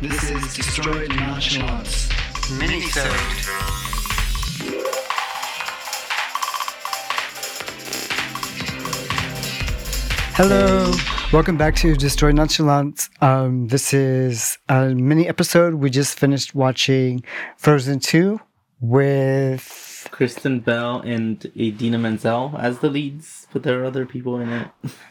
This is Destroyed Nonchalance. Minisode. Hello, welcome back to Destroy Nonchalance. Um, this is a mini episode. We just finished watching Frozen 2 with. Kristen Bell and Idina Menzel as the leads, but there are other people in it.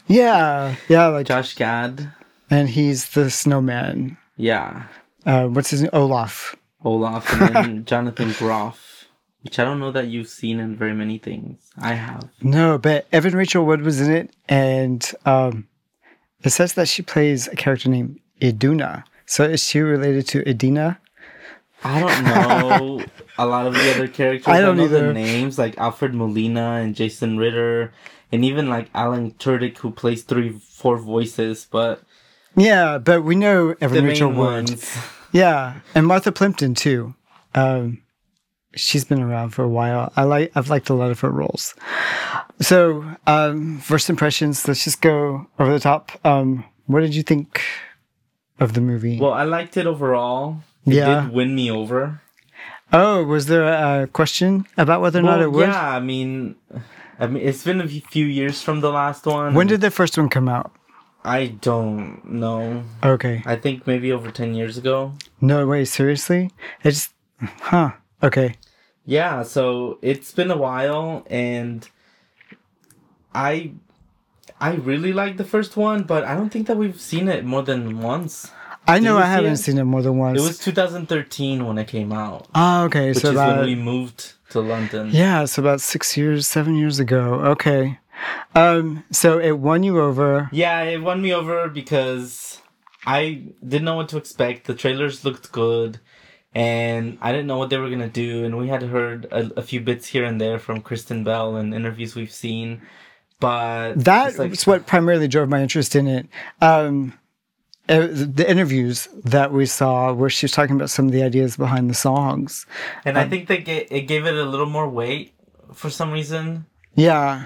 Yeah, yeah, like. Josh Gad. And he's the snowman. Yeah. Uh, what's his name? Olaf. Olaf and then Jonathan Groff, which I don't know that you've seen in very many things. I have. No, but Evan Rachel Wood was in it, and um, it says that she plays a character named Iduna. So is she related to Idina? I don't know a lot of the other characters. I don't know either. the names like Alfred Molina and Jason Ritter, and even like Alan Tudyk who plays three, four voices, but Yeah, but we know Evan the Rachel Wood. ones. Yeah, and Martha Plimpton too. Um, she's been around for a while. I like. I've liked a lot of her roles. So, um, first impressions. Let's just go over the top. Um, what did you think of the movie? Well, I liked it overall. It Yeah. did win me over. oh, was there a question about whether or not it Well, would? yeah, I mean, I mean, it's been a few years from the last one. When did the first one come out? I don't know. Okay. I think maybe over ten years ago. No way. Seriously? It's huh. Okay. Yeah, so it's been a while, and I, I really like the first one, but I don't think that we've seen it more than once. I know I see haven't it? seen it more than once. It was 2013 when it came out, Oh, okay. which so is that when we moved to London. Yeah, it's about six years, seven years ago. Okay. Um, so it won you over. Yeah, it won me over because I didn't know what to expect. The trailers looked good, and I didn't know what they were gonna do. And we had heard a, a few bits here and there from Kristen Bell and interviews we've seen, but That like- was what primarily drove my interest in it. Um, the interviews that we saw where she was talking about some of the ideas behind the songs. And I think that it gave it a little more weight for some reason Yeah.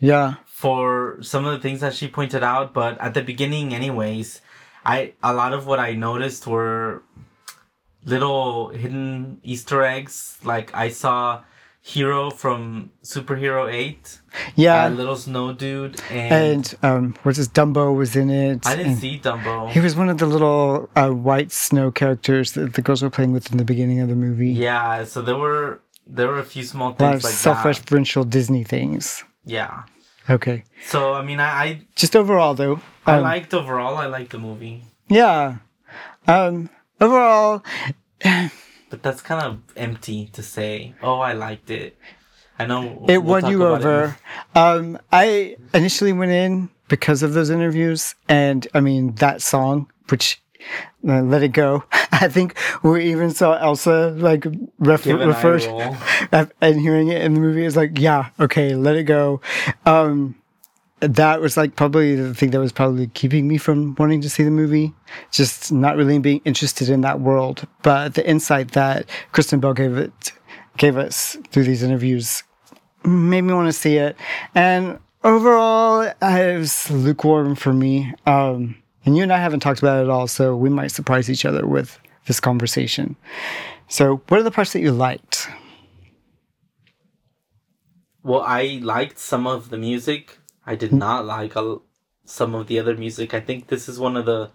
Yeah. for some of the things that she pointed out. But at the beginning, anyways, I a lot of what I noticed were little hidden Easter eggs. Like I saw Hero from Superhero Eight, Yeah. a little snow dude, and, and um, what's his Dumbo was in it. I didn't see Dumbo. He was one of the little uh, white snow characters that the girls were playing with in the beginning of the movie. yeah, so there were there were a few small A lot of things like self-referential Disney things. Yeah. Okay. So I mean, I I, Just overall, though. I um, liked overall. I liked the movie. Yeah. Um, overall, But that's kind of empty to say. Oh, I liked it. I know it we'll won you over. Um, I initially went in because of those interviews, and I mean that song, which "Let It Go." I think we even saw Elsa like ref- an refer and hearing it in the movie is like, yeah, okay, let it go. Um, that was like probably the thing that was probably keeping me from wanting to see the movie, just not really being interested in that world. But the insight that Kristen Bell gave it gave us through these interviews made me want to see it. And overall, it was lukewarm for me. Um, and you and I haven't talked about it at all, so we might surprise each other with this conversation. So, what are the parts that you liked? Well, I liked some of the music. I did Hmm. not like a, some of the other music. I think this is one of the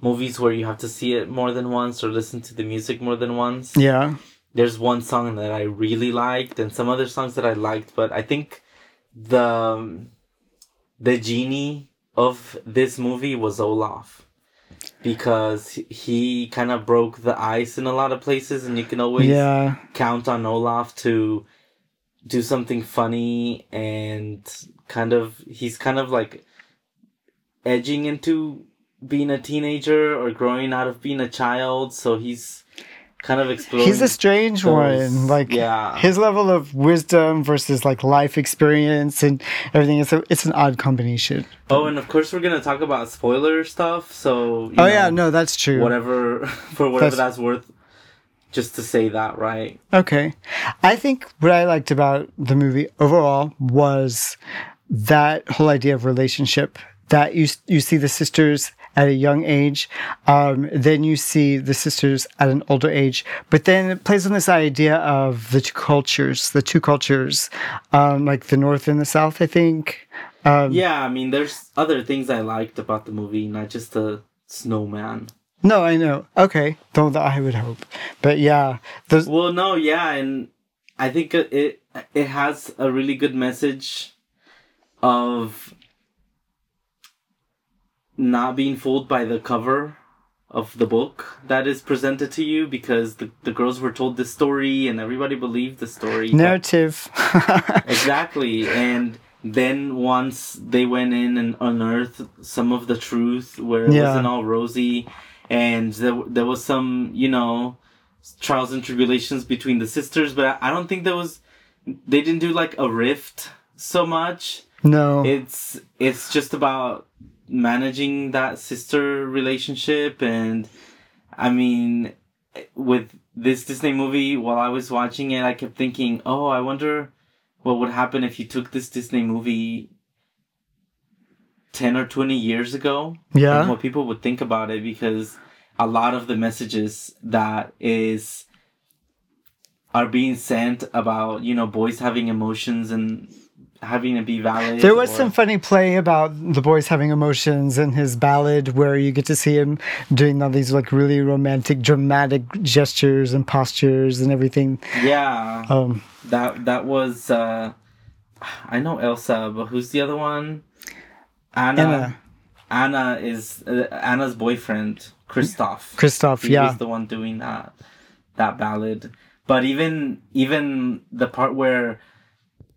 movies where you have to see it more than once or listen to the music more than once. Yeah. There's one song that I really liked and some other songs that I liked, but I think the um, the genie of this movie was Olaf because he kind of broke the ice in a lot of places and you can always Yeah. count on Olaf to do something funny and kind of he's kind of like edging into being a teenager or growing out of being a child so he's kind of exploring He's a strange those- one. Like yeah. his level of wisdom versus like life experience and everything. It's a, it's an odd combination. oh and of course we're gonna talk about spoiler stuff so Oh yeah, no, that's true. whatever for whatever That's- that's worth just to say that right Okay. I think what I liked about the movie overall was that whole idea of relationship that you you see the sisters at a young age. Um, then you see the sisters at an older age. But then it plays on this idea of the two cultures, the two cultures, um, like the North and the South, I think. Um, Yeah, I mean, there's other things I liked about the movie, not just the snowman. No, I know. Okay. Though I would hope. But yeah, those, Well, no, yeah, and I think it, it has a really good message of not being fooled by the cover of the book that is presented to you because the, the girls were told this story and everybody believed the story. narrative. exactly and then once they went in and unearthed some of the truth where it Yeah. wasn't all rosy and there, there was some you know trials and tribulations between the sisters but I, I don't think there was they didn't do like a rift so much no. it's it's just about managing that sister relationship and i mean with this disney movie while i was watching it i kept thinking oh i wonder what would happen if you took this disney movie 10 or 20 years ago Yeah. and what people would think about it because a lot of the messages that is are being sent about you know boys having emotions and having to be valid There was or- some funny play about the boys having emotions in his ballad where you get to see him doing all these like really romantic, dramatic gestures and postures and everything. Yeah, Um, that that was. uh I know Elsa, but who's the other one? Anna. Anna. Anna is uh, Anna's boyfriend, Kristoff. Kristoff, He yeah. was the one doing that that ballad. But even even the part where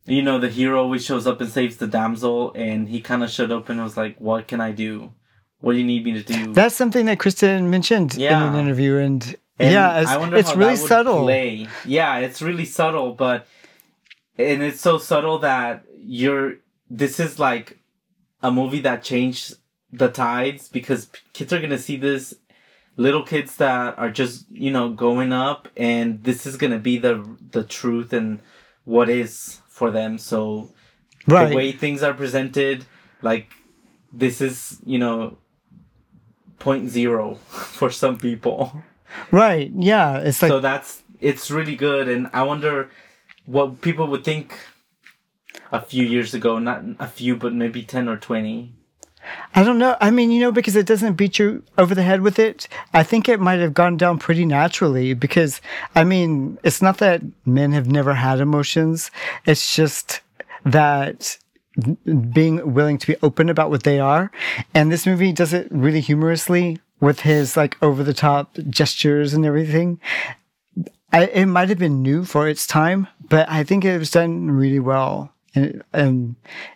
you know the hero always shows up and saves the damsel, and he kind of showed up and was like, "What can I do? What do you need me to do?" That's something that Kristen mentioned in an interview, and, And yeah, it's, I wonder it's really subtle. Play. Yeah, it's really subtle, but and it's so subtle that you're. This is like a movie that changed the tides because kids are gonna see this. Little kids that are just you know going up, and this is gonna be the the truth and what is for them. So Right. the way things are presented, like this is you know point zero for some people. Right. Yeah. It's like so that's it's really good and i wonder what people would think a few years ago not a few but maybe 10 or 20 I don't know. I mean, you know, because it doesn't beat you over the head with it. I think it might have gone down pretty naturally because, I mean, it's not that men have never had emotions. It's just that being willing to be open about what they are. And this movie does it really humorously with his like over the top gestures and everything. I, it might have been new for its time, but I think it was done really well. And,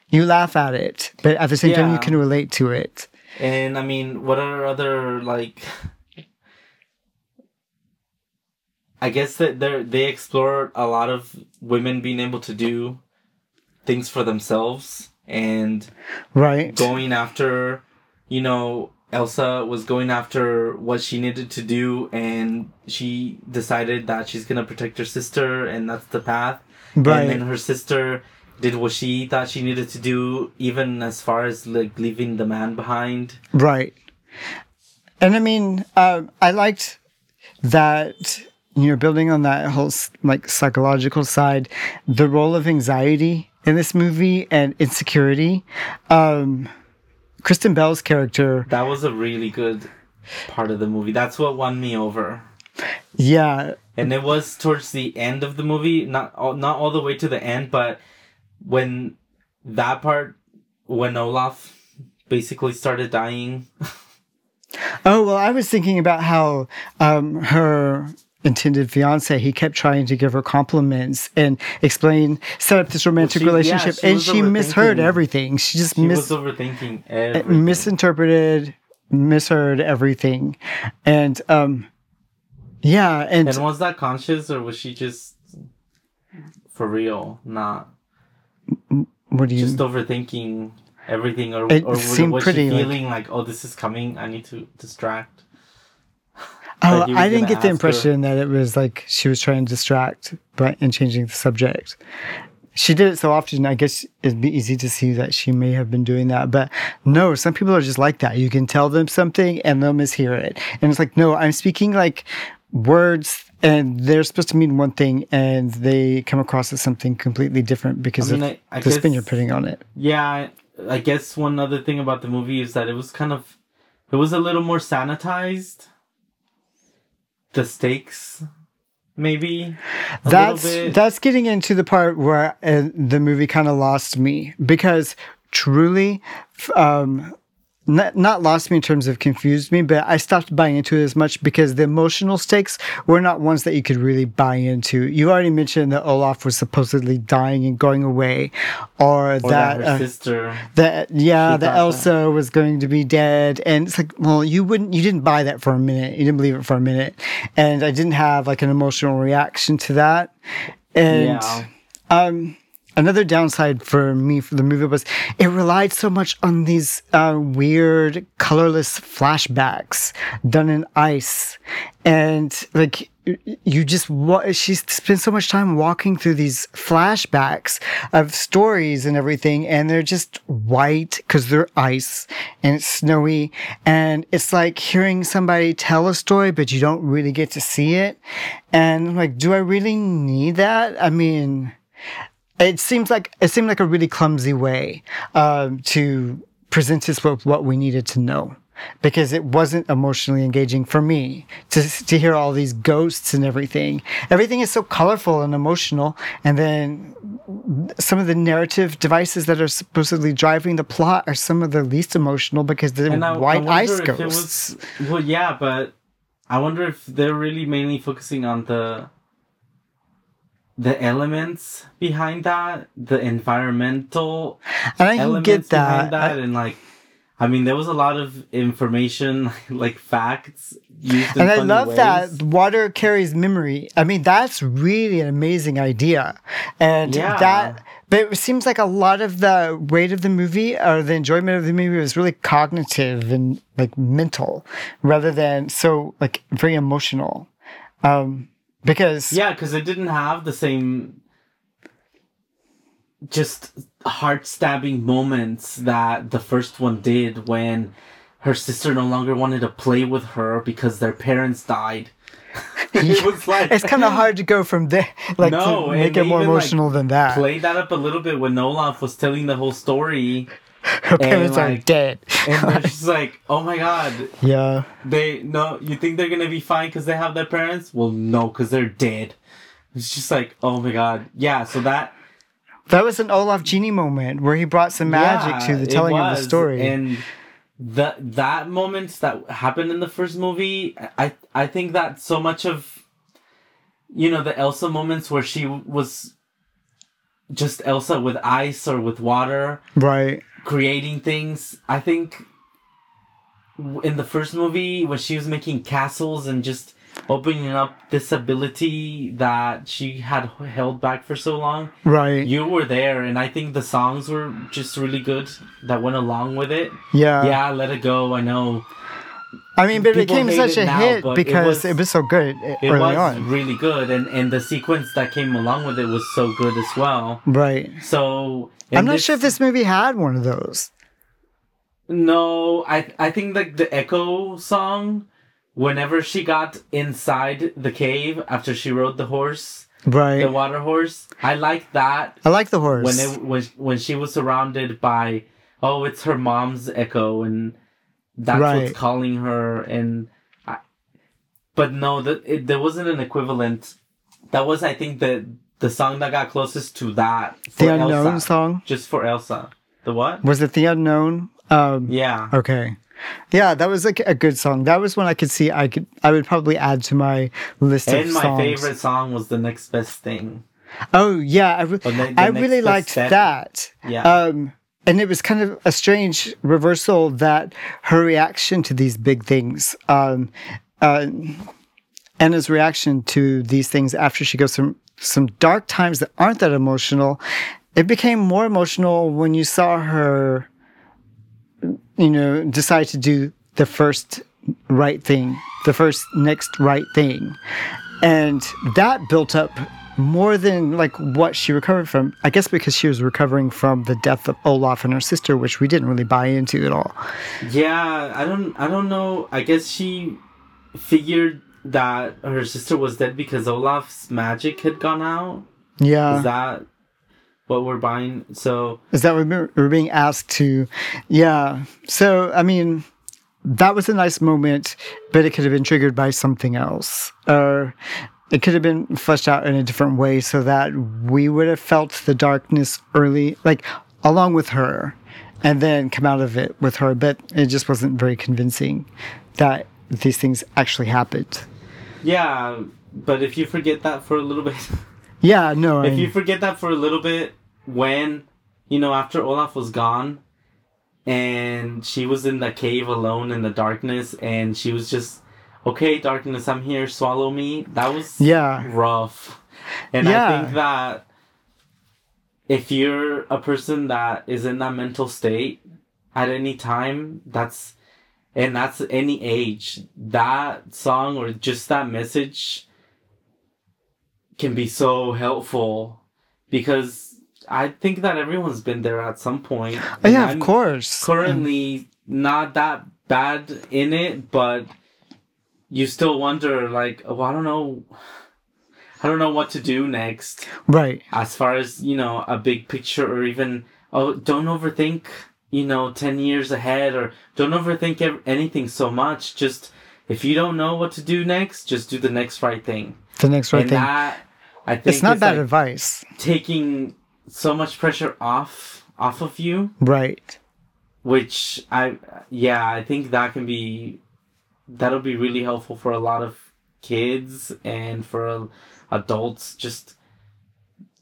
you laugh at it, but at the same time, you can relate to it. and i mean what are other like i guess that they they explore a lot of women being able to do things for themselves and Right. going after, you know, Elsa was going after what she needed to do, and she decided that she's gonna protect her sister, and that's the path. Right. And then her sister did what she thought she needed to do, even as far as like leaving the man behind. Right. And I mean, um, I liked that, you know, building on that whole like psychological side, the role of anxiety in this movie and insecurity. Um, Kristen Bell's character, That was a really good part of the movie. That's what won me over. yeah, and it was towards the end of the movie not all, not all the way to the end but when that part when olaf basically started dying Oh well, I was thinking about how um, her intended fiance he kept trying to give her compliments and explain set up this romantic she- yeah, relationship, she and she misheard everything. She just he mis- was overthinking everything. misinterpreted, misheard everything, and um, yeah, and, and was that conscious or was she just for real not what do you? just overthinking everything or, It or seemed was pretty, she feeling like, oh this is coming i need to distract oh, that he was I didn't get the ask her- impression that it was like she was trying to distract, but in changing the subject. she did it so often. I guess it'd be easy to see that she may have been doing that. But no, some people are just like that. You can tell them something and they'll mishear it. And it's like, no, I'm speaking like words and they're supposed to mean one thing and they come across as something completely different because I mean, of I- I the spin you're putting on it. Yeah, I- I guess one other thing about the movie is that it was kind of, it was a little more sanitized. The stakes, maybe. that's that's getting into the part where uh, the movie kind of lost me because truly um not, not lost me in terms of confused me, but I stopped buying into it as much because the emotional stakes were not ones that you could really buy into. You already mentioned that Olaf was supposedly dying and going away, or, or that, that her uh, sister. that yeah, that Elsa was going to be dead, and it's like, well, you wouldn't, you didn't buy that for a minute, you didn't believe it for a minute, and I didn't have like an emotional reaction to that, and Yeah. um, another downside for me for the movie was it relied so much on these uh, weird colorless flashbacks done in ice, and like you just she spends so much time walking through these flashbacks of stories and everything and they're just white because they're ice and it's snowy. And it's like hearing somebody tell a story but you don't really get to see it. And I'm like do i really need that? I mean it seems like it seemed like a really clumsy way um, to present us with what we needed to know because it wasn't emotionally engaging for me to to hear all these ghosts and everything. Everything is so colorful and emotional, and then some of the narrative devices that are supposedly driving the plot are some of the least emotional because they're I, I white wonder ice ghosts. was well, yeah, but I wonder if they're really mainly focusing on the the elements behind that, the environmental and I can elements get behind that. that, and like, I mean, there was a lot of information, like facts used in and I love ways. that water carries memory. I mean, that's really an amazing idea. And Yeah. that, but it seems like a lot of the weight of the movie or the enjoyment of the movie was really cognitive and like mental rather than so like very emotional. Um, because Yeah, because it didn't have the same just heart stabbing moments that the first one did when her sister no longer wanted to play with her because their parents died. it was like it's kind of hard to go from there, like No, to make it more even, like, emotional than that. Play that up a little bit when Olaf was telling the whole story, Her parents are dead. and they're just like, "Oh my god, yeah. they no, you think they're gonna be fine because they have their parents? Well, no, because they're dead." It's just like, oh my god, yeah. So that That was an Olaf Genie moment where he brought some magic Yeah, to the telling of the story. And that that moment that happened in the first movie, I I think that so much of you know the Elsa moments where she was just Elsa with ice or with water right. Creating things. I think in the first movie when she was making castles and just opening up this ability that she had held back for so long Right. you were there and i think the songs were just really good that went along with it yeah. yeah let it go i know I mean, but it became such a now, hit but it because it was- was, so good it early was on. really good and and the sequence that came along with it was so good as well Right. so I'm not sure if this movie had one of those. no i i think like the echo song whenever she got inside the cave after she rode the horse Right. the water horse i like that I like the horse. when it when when she was surrounded by oh it's her mom's echo and that's Right. what's calling her and I, but no that it, there wasn't an equivalent that was i think the the song that got closest to that for the unknown elsa, song just for elsa the what was it the unknown? Um, yeah Okay. Yeah, that was like a good song. That was one I could see. I could. I would probably add to my list of songs. and my favorite song was the next best thing Oh yeah, I, re- the- the I really liked step. that. Yeah. Um, and it was kind of a strange reversal that her reaction to these big things, um, uh, Anna's reaction to these things after she goes from some dark times that aren't that emotional, it became more emotional when you saw her, you know, decide to do the first right thing, the first next right thing. And that built up more than like what she recovered from. I guess because she was recovering from the death of Olaf and her sister, which we didn't really buy into at all. Yeah, I don't I don't know. I guess she figured that her sister was dead because Olaf's magic had gone out. Yeah. Is that what we're buying? So Is that what we're we're being asked to? Yeah. So, I mean, that was a nice moment, but it could have been triggered by something else. Or it could have been fleshed out in a different way so that we would have felt the darkness early, like along with her, and then come out of it with her. But it just wasn't very convincing that these things actually happened. yeah, but if you forget that for a little bit Yeah, no. if I- you forget that for a little bit when you know after Olaf was gone and she was in the cave alone in the darkness and she was just okay darkness I'm here swallow me that was Yeah. rough and Yeah. I think that if you're a person that is in that mental state at any time that's and that's any age that song or just that message can be so helpful because I think that everyone's been there at some point. Oh, yeah, of I'm course. Currently, not that bad in it, but you still wonder, like, oh, I don't know, I don't know what to do next. Right. As far as you know, a big picture, or even oh, don't overthink. You know, ten years ahead, or don't overthink ev- anything so much. Just if you don't know what to do next, just do the next right thing. The next right and thing. that, I think, It's not bad like, advice. taking so much pressure off off of you Right. which i yeah i think that can be that'll be really helpful for a lot of kids and for adults just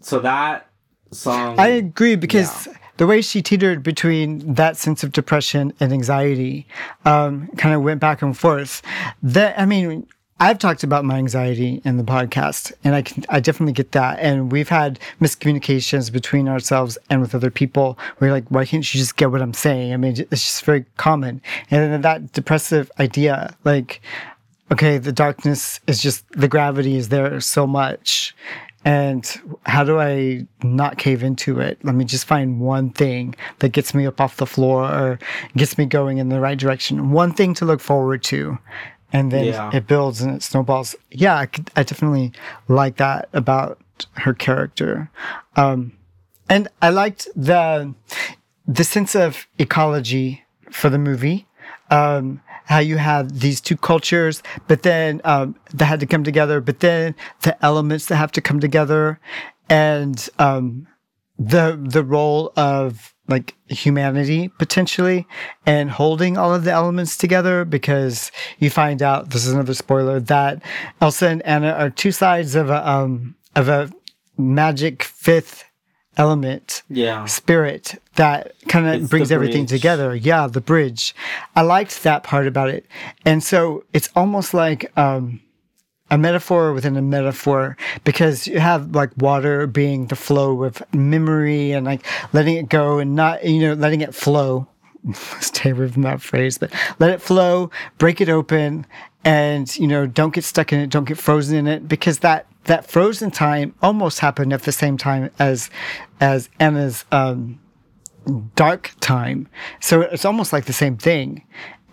so that song I agree because the way she teetered between that sense of depression and anxiety um, kind of went back and forth. That I mean, I've talked about my anxiety in the podcast, and I can I definitely get that. And we've had miscommunications between ourselves and with other people. We're like, why can't you just get what I'm saying? I mean, it's just very common. And then that depressive idea, like, okay, the darkness is just the gravity is there so much. And how do I not cave into it? Let me just find one thing that gets me up off the floor or gets me going in the right direction. One thing to look forward to. And then Yeah. it builds and it snowballs. Yeah, I, could, I definitely like that about her character. Um, and I liked the the sense of ecology for the movie. Um, how you had these two cultures, but then um, that had to come together. But then the elements that have to come together, and um, the the role of like humanity potentially and holding all of the elements together because you find out this is another spoiler that Elsa and Anna are two sides of a um of a magic fifth element yeah spirit that kind of brings everything together. Yeah, the bridge. I liked that part about it. And so it's almost like um, a metaphor within a metaphor because you have like water being the flow of memory and like letting it go and not, you know, letting it flow. Stay away from that phrase, but let it flow, break it open, and you know, don't get stuck in it, don't get frozen in it, because that that frozen time almost happened at the same time as as Anna's um, dark time. So it's almost like the same thing.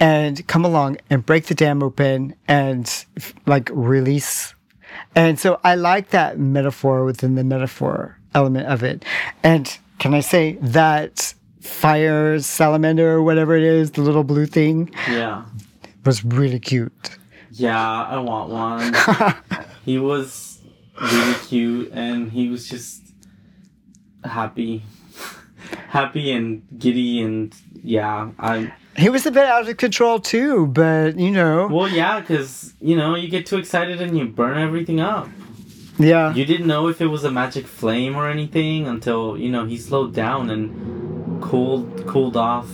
And come along and break the dam open and like release. And so I like that metaphor within the metaphor element of it. And can I say that fire salamander or whatever it is, the little blue thing, yeah was really cute. yeah i want one he was really cute and he was just happy happy and giddy and yeah i He was a bit out of control too, but you know, Well, yeah, because you know you get too excited and you burn everything up. yeah. You didn't know if it was a magic flame or anything until you know he slowed down and cooled cooled off.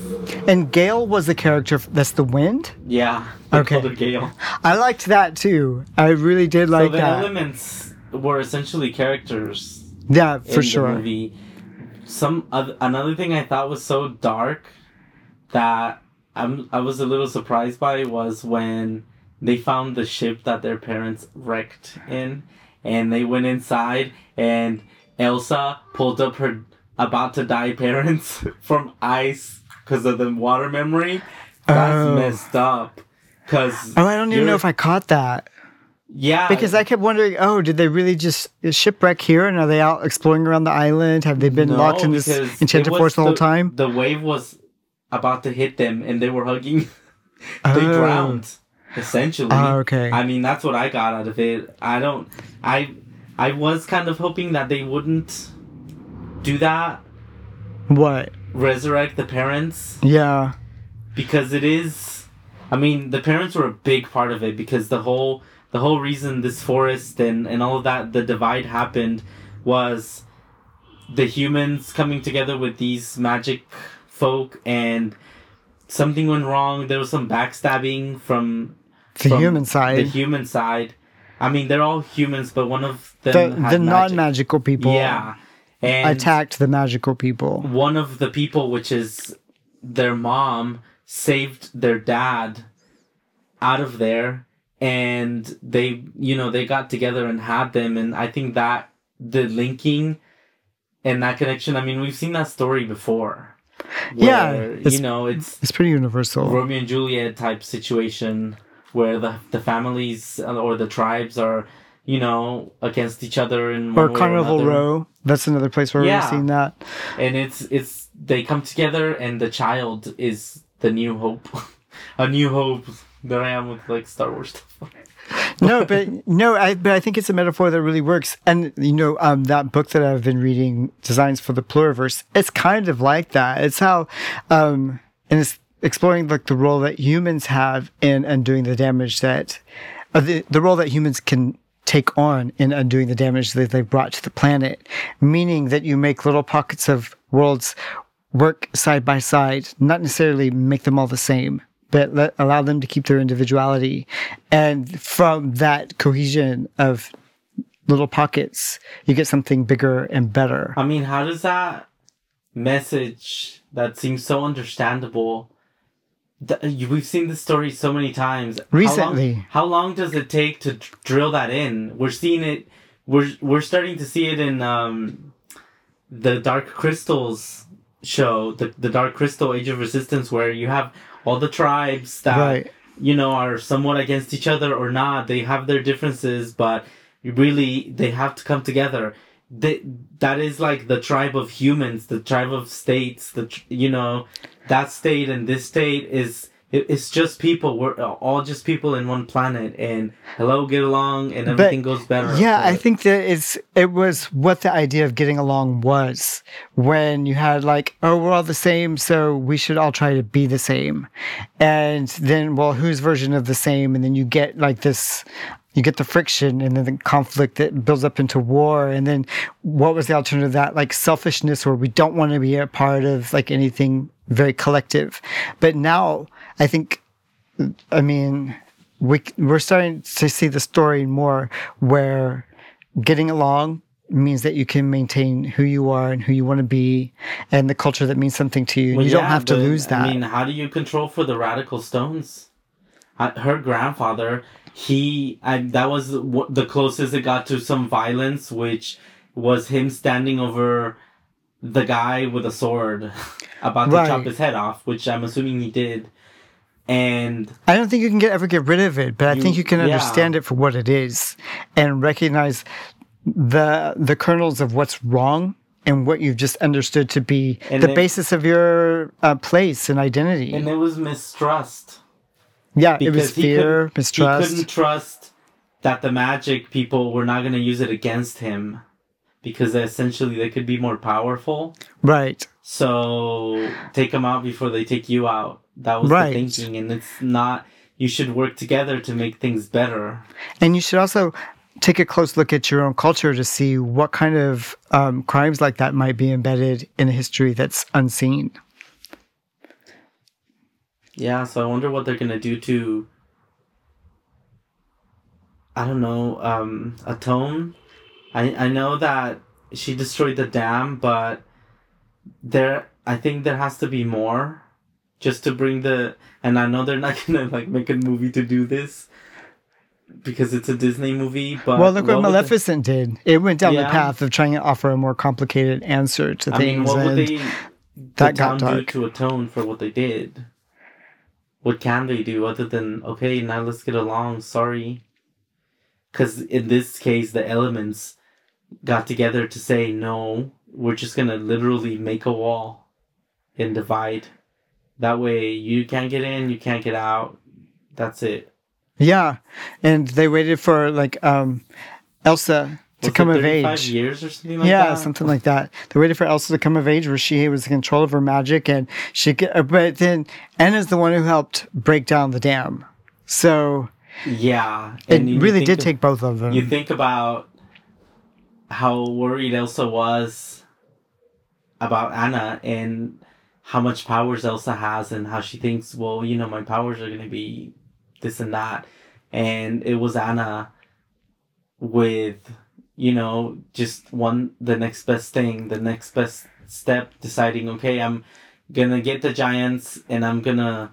And Gale was the character that's the wind. Yeah. Okay. Gale. I liked that too. I really did So like the that. elements were essentially characters yeah, for sure. movie. Some oth- another thing I thought was so dark that I'm I was a little surprised by was when they found the ship that their parents wrecked in, and they went inside, and Elsa pulled up her about to die parents from ice because of the water memory. That's Oh. messed up. Cause Oh, I don't even know if I caught that yeah because I kept wondering. Oh, did they really just shipwreck here, and are they out exploring around the island? Have they been No, locked in this enchanted forest the whole time? The wave was about to hit them, and they were hugging. they Oh. drowned, essentially. Oh, okay. I mean, that's what I got out of it. I don't. I I was kind of hoping that they wouldn't do that, What? resurrect the parents, Yeah. because it is. I mean, the parents were a big part of it because the whole the whole reason this forest and and all of that the divide happened was the humans coming together with these magic folk and something went wrong there was some backstabbing from The from human side. the human side i mean they're all humans but one of them the had the magic. non-magical people yeah and attacked the magical people. one of the people, which is their mom, saved their dad out of there, and they, you know, they got together and had them, and I think that the linking and that connection. I mean, we've seen that story before. Yeah, where, it's- you know, it's It's pretty universal. Romeo and Juliet type situation where the the families uh, or the tribes are, you know, against each other in Or Carnival another Row. That's another place where Yeah. we've seen that. and it's it's they come together and the child is the new hope a new hope there i am with like star wars stuff no, but no, I but I think it's a metaphor that really works. And you know, um, that book that I've been reading, Designs for the Pluriverse, it's kind of like that. It's how, um, and it's exploring like the role that humans have in undoing the damage that, uh, the the role that humans can take on in undoing the damage that they've brought to the planet. Meaning that you make little pockets of worlds work side by side, not necessarily make them all the same, but let, allow them to keep their individuality. And from that cohesion of little pockets, you get something bigger and better. i mean how does that message that seems so understandable th- we've seen this story so many times How long- Recently. how long, does it take to dr- drill that in we're seeing it we're we're starting to see it in um the dark crystals show the, the dark crystal age of resistance where you have all the tribes that Right. you know are somewhat against each other or not they have their differences but really they have to come together they, that is like the tribe of humans the tribe of states the you know that state and this state is it, it's just people we're uh, all just people in one planet and hello get along and everything goes better Yeah, I think that it's it was what the idea of getting along was when you had like, oh, we're all the same, so we should all try to be the same, and then well, whose version of the same, and then you get like this. You get the friction and then the conflict that builds up into war. And then what was the alternative to that? Like selfishness, where we don't want to be a part of like anything very collective. But now I think I mean, we we're starting to see the story more where getting along means that you can maintain who you are and who you want to be, and the culture that means something to you. Well, you don't have to lose that. I mean, how do you control for the radical stones? Uh, Her grandfather, he, I, that was the closest it got to some violence, which was him standing over the guy with a sword about to Right. chop his head off, which I'm assuming he did. And I don't think you can get, ever get rid of it, but I think you can yeah. understand it for what it is and recognize the the kernels of what's wrong and what you've just understood to be And the then- basis of your uh, place and identity. and it was mistrust. yeah, it was because he fear, mistrust. He couldn't trust that the magic people were not going to use it against him because essentially they could be more powerful. Right. So take them out before they take you out. That was Right. the thinking, and it's not. You should work together to make things better. And you should also take a close look at your own culture to see what kind of um, crimes like that might be embedded in a history that's unseen. Yeah, so I wonder what they're gonna do to. I don't know. Um, atone. I I know that she destroyed the dam, but there. I think there has to be more, just to bring the. And I know they're not gonna like make a movie to do this, because it's a Disney movie. But well, look what, they- Maleficent did. It went down the path of trying to offer a more complicated answer to I things. mean, what would and they that the got do dark. to atone for what they did? What can they do other than okay, now let's get along? Sorry, because in this case, the elements got together to say no. We're just gonna literally make a wall and divide. That way, you can't get in, you can't get out. That's it. Yeah, and they waited for like um, Elsa to Was come of age. years or something like yeah, that. something like that. They waited for Elsa to come of age, where she was in control of her magic, and she. Could, uh, but then Anna's the one who helped break down the dam, so Yeah, it really did of- take both of them. You think about how worried Elsa was about Anna and how much powers Elsa has and how she thinks, well, you know, my powers are going to be this and that. And it was Anna with, you know, just one, the next best thing, the next best step, deciding, okay, I'm going to get the giants and I'm going to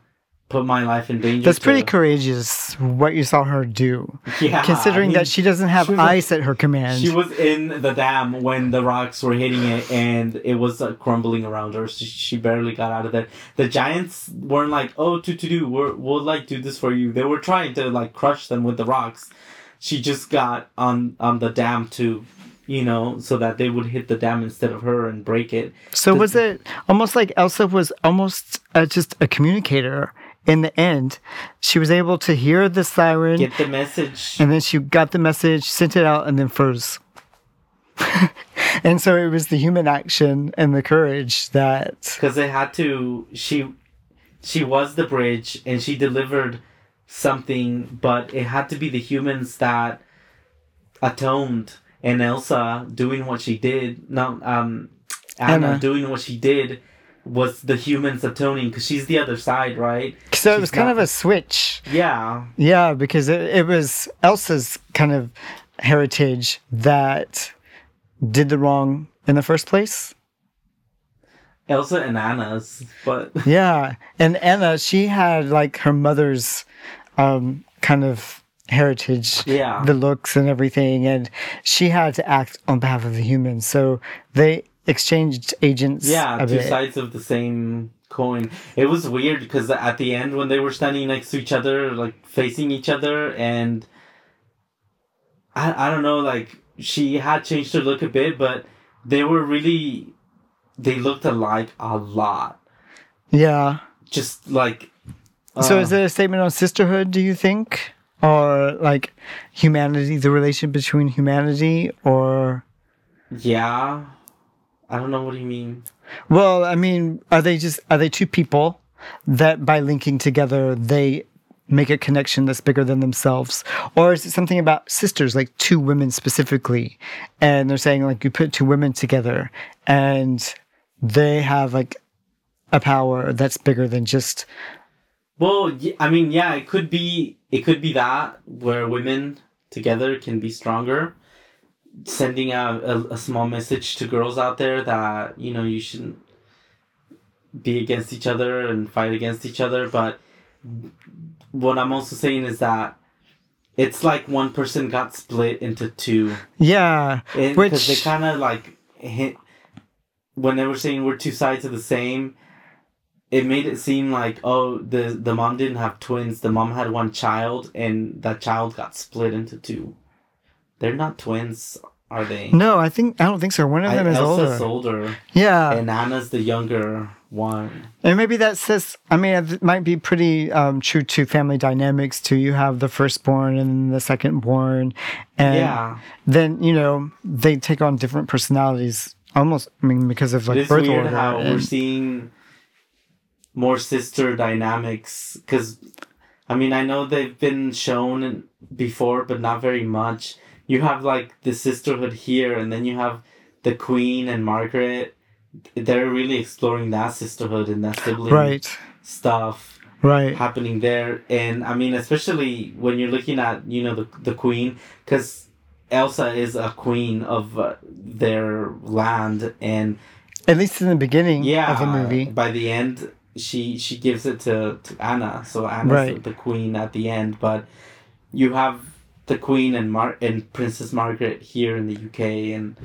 put my life in danger. That's pretty to- courageous what you saw her do, Yeah. considering I mean, that she doesn't have she like- ice at her command. She was in the dam when the rocks were hitting it, and it was uh, crumbling around her. So she barely got out of there. The giants weren't like, "Oh, to to do, we're, we'll like do this for you." They were trying to like crush them with the rocks. She just got on on the dam to, you know, so that they would hit the dam instead of her and break it. So the- was it almost like Elsa was almost uh, just a communicator in the end? She was able to hear the siren, Get the message. and then she got the message, sent it out, and then froze. and so it was the human action and the courage that. because they had to she she was the bridge and she delivered something but it had to be the humans that atoned and elsa doing what she did not um anna, Anna. doing what she did was the humans atoning because she's the other side right So it She's was kind not- of a switch. yeah Yeah, because it, it was Elsa's kind of heritage that did the wrong in the first place. elsa and anna's but Yeah. And Anna, she had like her mother's um, kind of heritage, Yeah. the looks and everything. And she had to act on behalf of the humans. So they exchanged agents. Yeah, a two bit. sides of the same coin. It was weird because at the end, when they were standing next to each other, like facing each other, and I, I don't know, like she had changed her look a bit, but they were really, they looked alike a lot. Yeah. Just like. so uh, is it a statement on sisterhood, do you think? Or like humanity, the relation between humanity or. Yeah. I don't know what do you mean. Well, I mean, are they just are they two people that by linking together they make a connection that's bigger than themselves, or is it something about sisters, like two women specifically, and they're saying like you put two women together and they have like a power that's bigger than just Well, i mean, yeah, it could be it could be that where women together can be stronger, sending out a, a small message to girls out there that you know you shouldn't be against each other and fight against each other. But what I'm also saying is that it's like one person got split into two. Yeah, because which they kind of like hit when they were saying we're two sides of the same it made it seem like oh the the mom didn't have twins. The mom had one child and that child got split into two they're not twins are they no, I think I don't think so. One of I- them is Elsa's older. older Yeah, and Anna's the younger one And maybe that says, I mean, it might be pretty um, true to family dynamics too. You have the firstborn and the secondborn. And yeah then, you know, they take on different personalities almost, I mean, because of like birth weird order. how we're seeing more sister dynamics because i mean i know they've been shown before but not very much you have like the sisterhood here and then you have the queen and margaret they're really exploring that sisterhood and that sibling right, stuff right. happening there and i mean especially when you're looking at you know the, the queen because elsa is a queen of uh, their land and At least in the beginning yeah of the movie. by the end she she gives it to, to anna so anna's Right. the queen at the end but you have the Queen and Mar and Princess Margaret here in the UK, and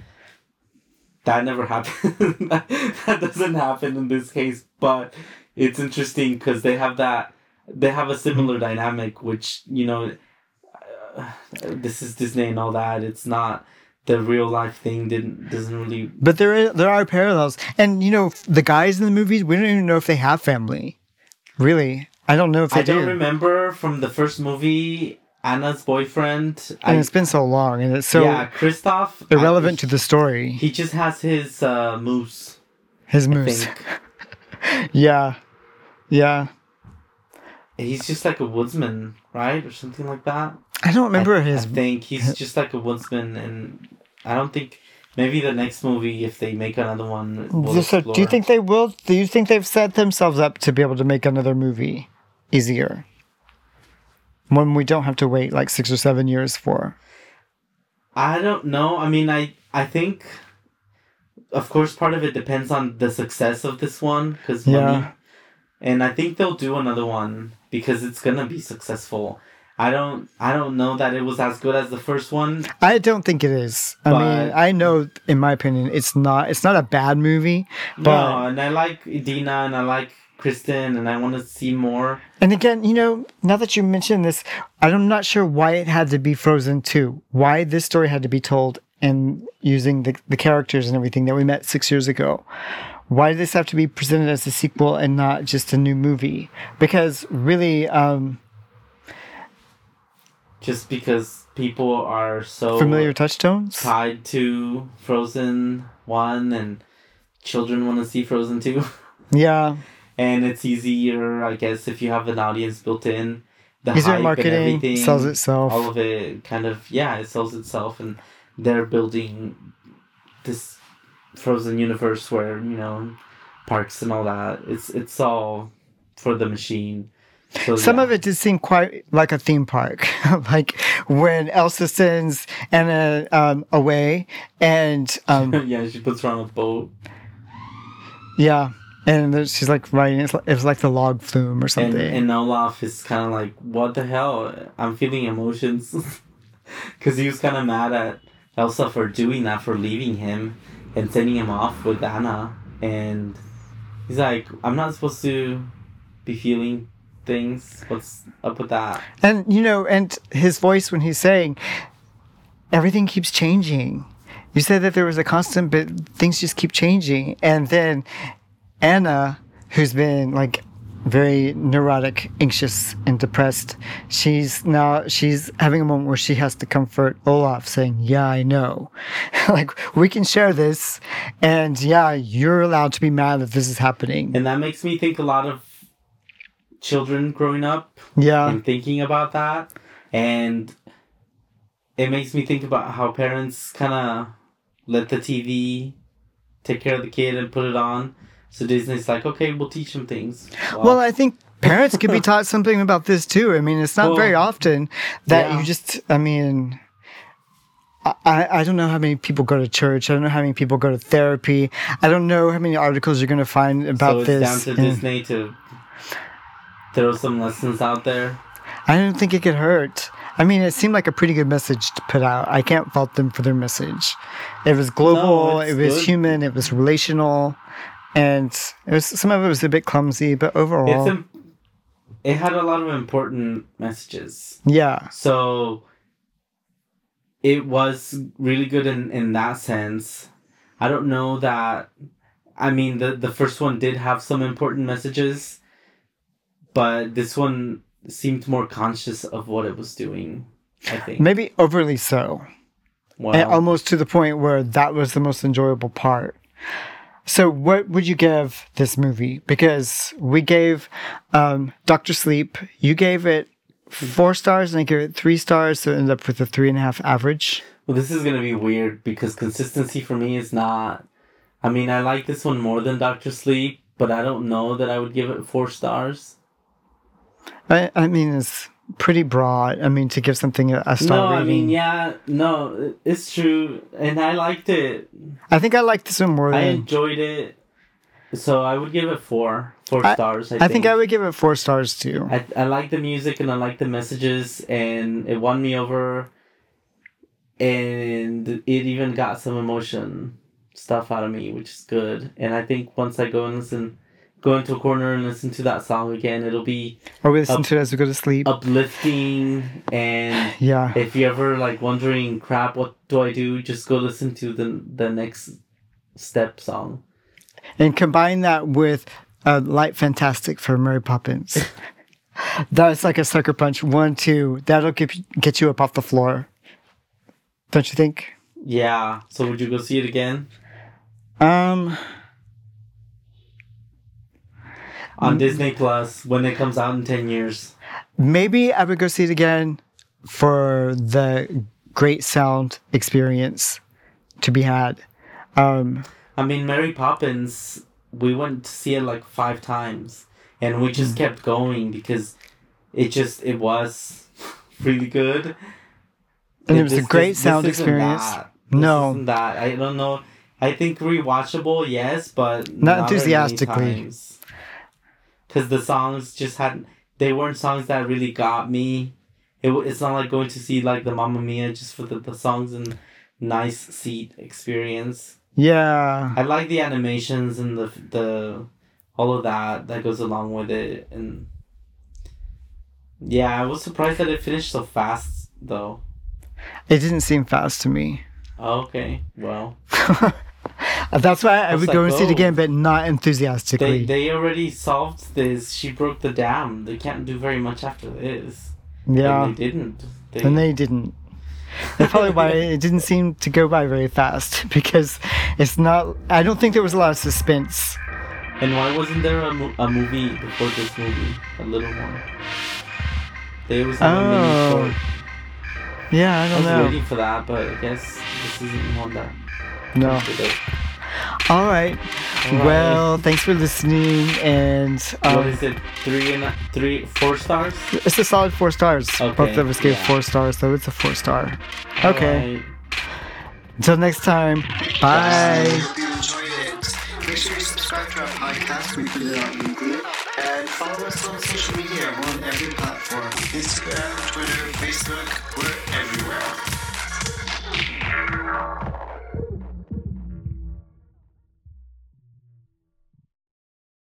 that never happened. that doesn't happen in this case, but it's interesting because they have that they have a similar dynamic, which you know, uh, this is Disney and all that. It's not the real life thing. Didn't doesn't really. But there is, there are parallels, and you know the guys in the movies. We don't even know if they have family. Really, I don't know if they I don't do. remember from the first movie Anna's boyfriend. and I, it's been so long, and it's so yeah, Kristoff. irrelevant I- to the story. He just has his uh, moose. His moose. Yeah, yeah. he's just like a woodsman, right, or something like that. I don't remember I, his. I think he's just like a woodsman, and I don't think maybe the next movie, if they make another one, will so, do you think they will? Do you think they've set themselves up to be able to make another movie easier? One we don't have to wait like six or seven years for. I don't know. I mean, I I think, of course, part of it depends on the success of this one because money, Yeah. and I think they'll do another one because it's gonna be successful. I don't I don't know that it was as good as the first one. I don't think it is. I mean, I know, in my opinion, it's not. It's not a bad movie, but no, and I like Dina and I like Kristen and I want to see more. And again, you know, now that you mention this, I'm not sure why it had to be Frozen 2. Why this story had to be told and using the, the characters and everything that we met six years ago. Why did this have to be presented as a sequel and not just a new movie? Because really, um, Just because people are so familiar touchstones. tied to Frozen one and children want to see Frozen two. Yeah. And it's easier, I guess, if you have an audience built in. The Easier hype and marketing, everything, sells itself. All of it kind of yeah, it sells itself, and they're building this Frozen universe where you know parks and all that. It's it's all for the machine. So, Some yeah. of it did seem quite like a theme park, like when Elsa sends Anna um, away, and um, yeah, she puts her on a boat, Yeah, and she's like writing. It's like, it was like the log flume or and something. and Olaf is kind of like, "What the hell? I'm feeling emotions," because he was kind of mad at Elsa for doing that, for leaving him and sending him off with Anna, and he's like, "I'm not supposed to be feeling things. What's up with that?" And you know, and his voice when he's saying, everything keeps changing. You said that there was a constant, but things just keep changing. And then Anna, who's been like very neurotic, anxious, and depressed, she's now she's having a moment where she has to comfort Olaf, saying, "Yeah, I know, like we can share this, and yeah, you're allowed to be mad that this is happening." And that makes me think a lot of children growing up Yeah, and thinking about that. And it makes me think about how parents kind of let the TV take care of the kid and put it on. So Disney's like, okay, we'll teach them things. Well, I think parents could be taught something about this too. I mean, it's not Well, very often that yeah. you just, I mean, I, I don't know how many people go to church. I don't know how many people go to therapy. I don't know how many articles you're going to find about so it's this. down to and Disney to throw some lessons out there. I don't think it could hurt. I mean, it seemed like a pretty good message to put out. I can't fault them for their message. It was global, it's it was good. human, it was relational, and it was some of it was a bit clumsy, but overall, It's im- it had a lot of important messages. yeah. So it was really good in, in that sense. I don't know that I mean the the first one did have some important messages, but this one seemed more conscious of what it was doing. I think. Maybe overly so. Wow. and almost to the point where that was the most enjoyable part. So, what would you give this movie? Because we gave um, Doctor Sleep, you gave it four stars, and I gave it three stars, so it ended up with a three and a half average. Well, this is gonna be weird because consistency for me is not. I mean, I like this one more than Doctor Sleep, but I don't know that I would give it four stars. I, I mean, it's pretty broad. I mean, to give something a, a star No, I mean, yeah, no, it's true, and I liked it. I think I liked this one more I than. enjoyed it, so I would give it four. four I- stars. I, I think I would give it four stars too. I, I like the music and I like the messages and it won me over and it even got some emotion stuff out of me which is good and I think once I go and listen go into a corner and listen to that song again it'll be Or we listen Up- to it as we go to sleep. uplifting and yeah. if you're ever like wondering crap what do I do just go listen to the the next step song and combine that with a light fantastic for Mary Poppins. That's like a sucker punch. One, two. That'll get get you up off the floor. Don't you think? yeah so would you go see it again Um, on Disney Plus when it comes out in 10 years maybe I would go see it again for the great sound experience to be had. Um, I mean, Mary Poppins, we went to see it like five times, and we just kept going because it just it was really good. And it was a great sound experience. that. No. that I don't know. I think rewatchable, yes, but Not many enthusiastically. Because the songs just had they weren't songs that really got me. It, it's not like going to see like the Mamma Mia just for the, the songs and nice seat experience. yeah. I like the animations and the the all of that that goes along with it, and yeah, I was surprised that it finished so fast though. It didn't seem fast to me. Okay, well, Uh, that's why I was would like, go and see it oh. again, but not enthusiastically. they they already solved this. She broke the dam. They can't do very much after this. yeah. and they didn't. They, and they didn't. That's probably why it didn't seem to go by very fast because it's not. I don't think there was a lot of suspense. and why wasn't there a, mo- a movie before this movie? A little more. They was have a mini Oh. Yeah, I I don't I was know. waiting for that, but I guess this isn't one that. No. Did it. All right. All right. Well, thanks for listening, and what um, is it? Three and a, three, four stars. it's a solid four stars. Okay, Both of us gave yeah. four stars, so it's a four star. Okay. Alright. Until next time. Bye. Hope you enjoyed it. Make sure you subscribe to our podcast. We put it out weekly. And follow us on social media. We're on every platform. Instagram, Twitter, Facebook. We're everywhere.